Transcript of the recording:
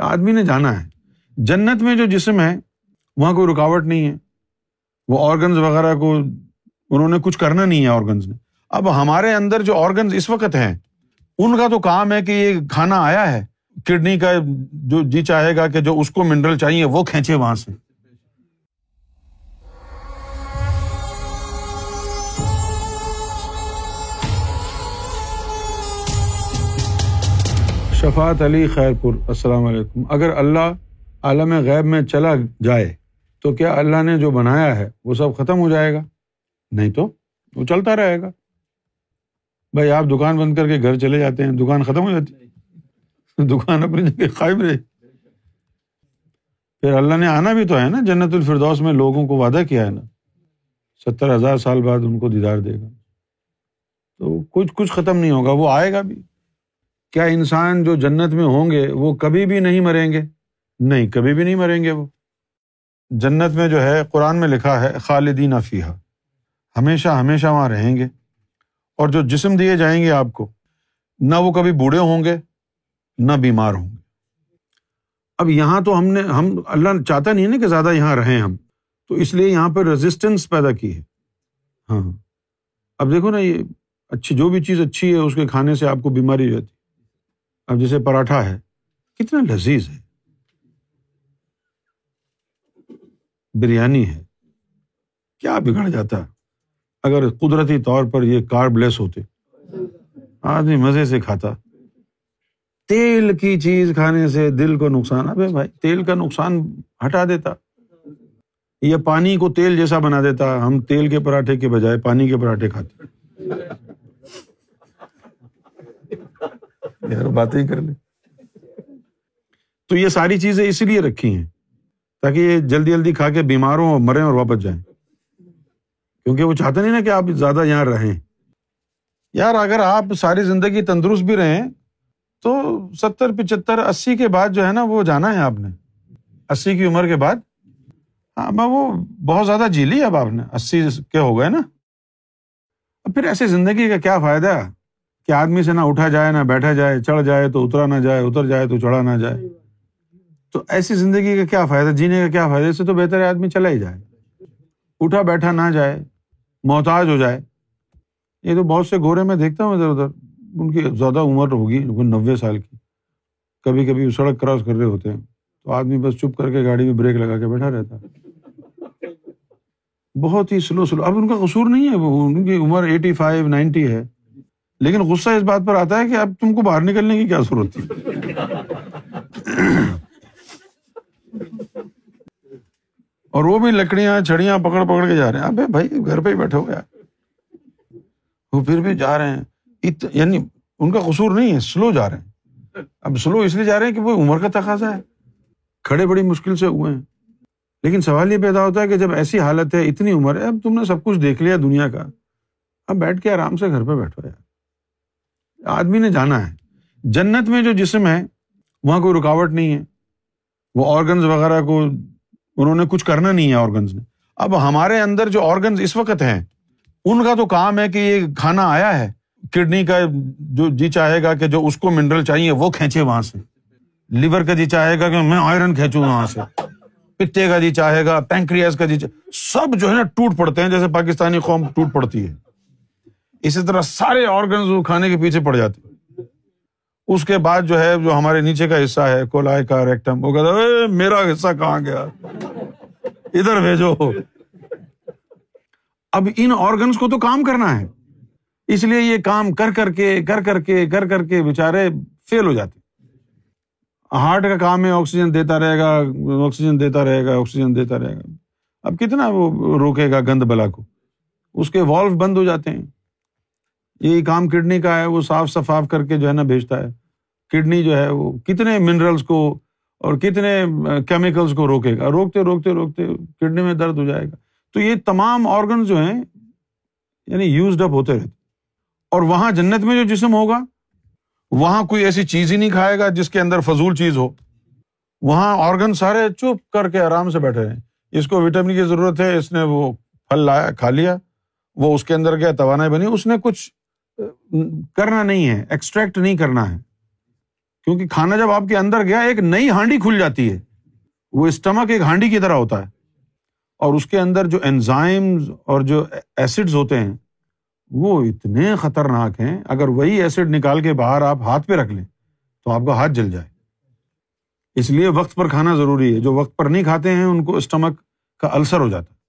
آدمی نے جانا ہے۔ جنت میں جو جسم ہے، وہاں کوئی رکاوٹ نہیں ہے۔ وہ آرگنز وغیرہ کو انہوں نے کچھ کرنا نہیں ہے آرگنز نے اب ہمارے اندر جو آرگنز اس وقت ہیں، ان کا تو کام ہے کہ یہ کھانا آیا ہے۔ کڈنی کا جو جی چاہے گا کہ جو اس کو منرل چاہیے، وہ کھینچے وہاں سے۔ شفات علی خیر پور السلام علیکم۔ اگر اللہ عالم غیب میں چلا جائے، تو کیا اللہ نے جو بنایا ہے، وہ سب ختم ہو جائے گا؟ نہیں تو؟ وہ چلتا رہے گا۔ بھائی، آپ دکان بند کر کے گھر چلے جاتے ہیں، دکان ختم ہو جاتی۔ دکان اپنی جگہ قائم رہے۔ پھر اللہ نے آنا بھی تو ہے نا، جنت الفردوس میں لوگوں کو وعدہ کیا ہے نا۔ ستر ہزار سال بعد ان کو دیدار دے گا۔ تو کچھ کچھ ختم نہیں ہوگا، وہ آئے گا بھی۔ کیا انسان جو جنت میں ہوں گے وہ کبھی بھی نہیں مریں گے؟ نہیں، کبھی بھی نہیں مریں گے وہ۔ جنت میں جو ہے، قرآن میں لکھا ہے، خالدین افیہ ہمیشہ ہمیشہ وہاں رہیں گے۔ اور جو جسم دیے جائیں گے آپ کو، نہ وہ کبھی بوڑھے ہوں گے، نہ بیمار ہوں گے۔ اب یہاں تو ہم نے، ہم، اللہ چاہتا نہیں نا کہ زیادہ یہاں رہیں ہم۔ تو اس لیے یہاں پہ رزسٹینس پیدا کی ہے۔ ہاں۔ اب دیکھو نا، یہ اچھی، جو بھی چیز اچھی ہے، اس کے کھانے سے آپ کو بیماری ہو جاتی اب جیسے پراٹھا ہے، کتنا لذیذ ہے۔ بریانی ہے، کیا بگڑ جاتا۔ اگر قدرتی طور پر یہ کارب لیس ہوتے، آدمی مزے سے کھاتا۔ تیل کی چیز کھانے سے دل کو نقصان، ابے بھائی، تیل کا نقصان ہٹا دیتا۔ یہ پانی کو تیل جیسا بنا دیتا، ہم تیل کے پراٹھے کے بجائے پانی کے پراٹھے کھاتے۔ یار باتیں کر لیں۔ تو یہ ساری چیزیں اسی لیے رکھی ہیں تاکہ یہ جلدی جلدی کھا کے بیماروں اور مریں اور واپس جائیں۔ کیونکہ وہ چاہتے نہیں نا کہ آپ زیادہ یہاں رہیں۔ یار اگر آپ ساری زندگی تندرست بھی رہیں تو ستر، پچہتر، اسی کے بعد جو ہے نا وہ جانا ہے آپ نے۔ اسی کی عمر کے بعد۔ ہاں میں وہ بہت زیادہ جی لی اب آپ نے۔ اسی کے ہو گئے نا۔ اب پھر ایسی زندگی کا کیا فائدہ؟ کہ آدمی سے نہ اٹھا جائے، نہ بیٹھا جائے، چڑھ جائے تو اترا نہ جائے، اتر جائے تو چڑھا نہ جائے۔ تو ایسی زندگی کا کیا فائدہ، جینے کا کیا فائدہ؟ اس سے تو بہتر ہے آدمی چلا ہی جائے۔ اٹھا بیٹھا نہ جائے، محتاج ہو جائے۔ یہ تو بہت سے گورے میں دیکھتا ہوں ادھر ادھر۔ ان کی زیادہ عمر ہوگی نوے سال کی۔ کبھی کبھی سڑک کراس کر رہے ہوتے ہیں۔ تو آدمی بس چپ کر کے گاڑی میں بریک لگا کے بیٹھا رہتا بہت ہی سلو سلو۔ اب ان کا قصور نہیں ہے ان کی عمر ایٹی فائیو، نائنٹی ہے۔ لیکن غصہ اس بات پر آتا ہے کہ اب تم کو باہر نکلنے کی کیا ضرورت تھی؟ اور وہ بھی لکڑیاں، چھڑیاں پکڑ پکڑ کے جا رہے ہیں۔ ابے بھائی، گھر پہ ہی بیٹھے ہوئے وہ پھر بھی جا رہے ہیں۔ یعنی ان کا قصور نہیں ہے، سلو جا رہے ہیں۔ اب سلو اس لیے جا رہے ہیں کہ وہ عمر کا تقاضا ہے۔ کھڑے بڑی مشکل سے ہوئے ہیں۔ لیکن سوال یہ پیدا ہوتا ہے کہ جب ایسی حالت ہے، اتنی عمر ہے، اب تم نے سب کچھ دیکھ لیا دنیا کا۔ اب بیٹھ کے آرام سے گھر پہ بیٹھو یار۔ آدمی نے جانا ہے۔ جنت میں جو جسم ہے، وہاں کوئی رکاوٹ نہیں ہے۔ وہ آرگنز وغیرہ کو انہوں نے کچھ کرنا نہیں ہے آرگنز نے۔ اب ہمارے اندر جو آرگنز اس وقت ہیں، ان کا تو کام ہے کہ یہ کھانا آیا ہے۔ کڈنی کا جو جی چاہے گا کہ جو اس کو منرل چاہیے، وہ کھینچے وہاں سے۔ لیور کا جی چاہے گا کہ میں آئرن کھینچوں وہاں سے۔ پتے کا جی چاہے گا پینکریاز کا جی چاہے سب جو ہے نا ٹوٹ پڑتے ہیں، جیسے پاکستانی قوم ٹوٹ پڑتی ہے۔ اسی طرح سارے آرگنز وہ کھانے کے پیچھے پڑ جاتے اس کے بعد جو ہے، جو ہمارے نیچے کا حصہ ہے کولائے کا ریکٹم وہ کہتا میرا حصہ کہاں گیا؟ ادھر بھیجو۔ اب ان آرگنس کو تو کام کرنا ہے۔ اس لیے یہ کام کر کر کے، کر کر کے، کر کر کے بےچارے فیل ہو جاتے ہارٹ کا کام ہے آکسیجن دیتا رہے گا آکسیجن دیتا رہے گا آکسیجن دیتا رہے گا۔ اب کتنا وہ روکے گا گند بلا کو؟ اس کے والو بند ہو جاتے ہیں۔ یہی کام کڈنی کا ہے، وہ صاف شفاف کر کے جو ہے نا بھیجتا ہے۔ کڈنی جو ہے وہ کتنے منرلس کو اور کتنے کیمیکلس کو روکے گا۔ روکتے روکتے روکتے کڈنی میں درد ہو جائے گا۔ تو یہ تمام آرگنس جو ہیں یعنی یوزڈ اپ ہوتے رہتے۔ اور وہاں جنت میں جو جسم ہوگا، وہاں کوئی ایسی چیز ہی نہیں کھائے گا جس کے اندر فضول چیز ہو۔ وہاں آرگن سارے چپ کر کے آرام سے بیٹھے رہے اس کو وٹامن کی ضرورت ہے، اس نے وہ پھل لایا، کھا لیا، وہ اس کے اندر کیا توانائی بنی، اس نے کچھ کرنا نہیں ہے ایکسٹریکٹ نہیں کرنا ہے۔ کیونکہ کھانا جب آپ کے اندر گیا، ایک نئی ہانڈی کھل جاتی ہے۔ وہ اسٹمک ایک ہانڈی کی طرح ہوتا ہے۔ اور اس کے اندر جو انزائمز اور جو ایسڈز ہوتے ہیں، وہ اتنے خطرناک ہیں۔ اگر وہی ایسڈ نکال کے باہر آپ ہاتھ پہ رکھ لیں، تو آپ کا ہاتھ جل جائے۔ اس لیے وقت پر کھانا ضروری ہے۔ جو وقت پر نہیں کھاتے ہیں، ان کو اسٹمک کا السر ہو جاتا ہے۔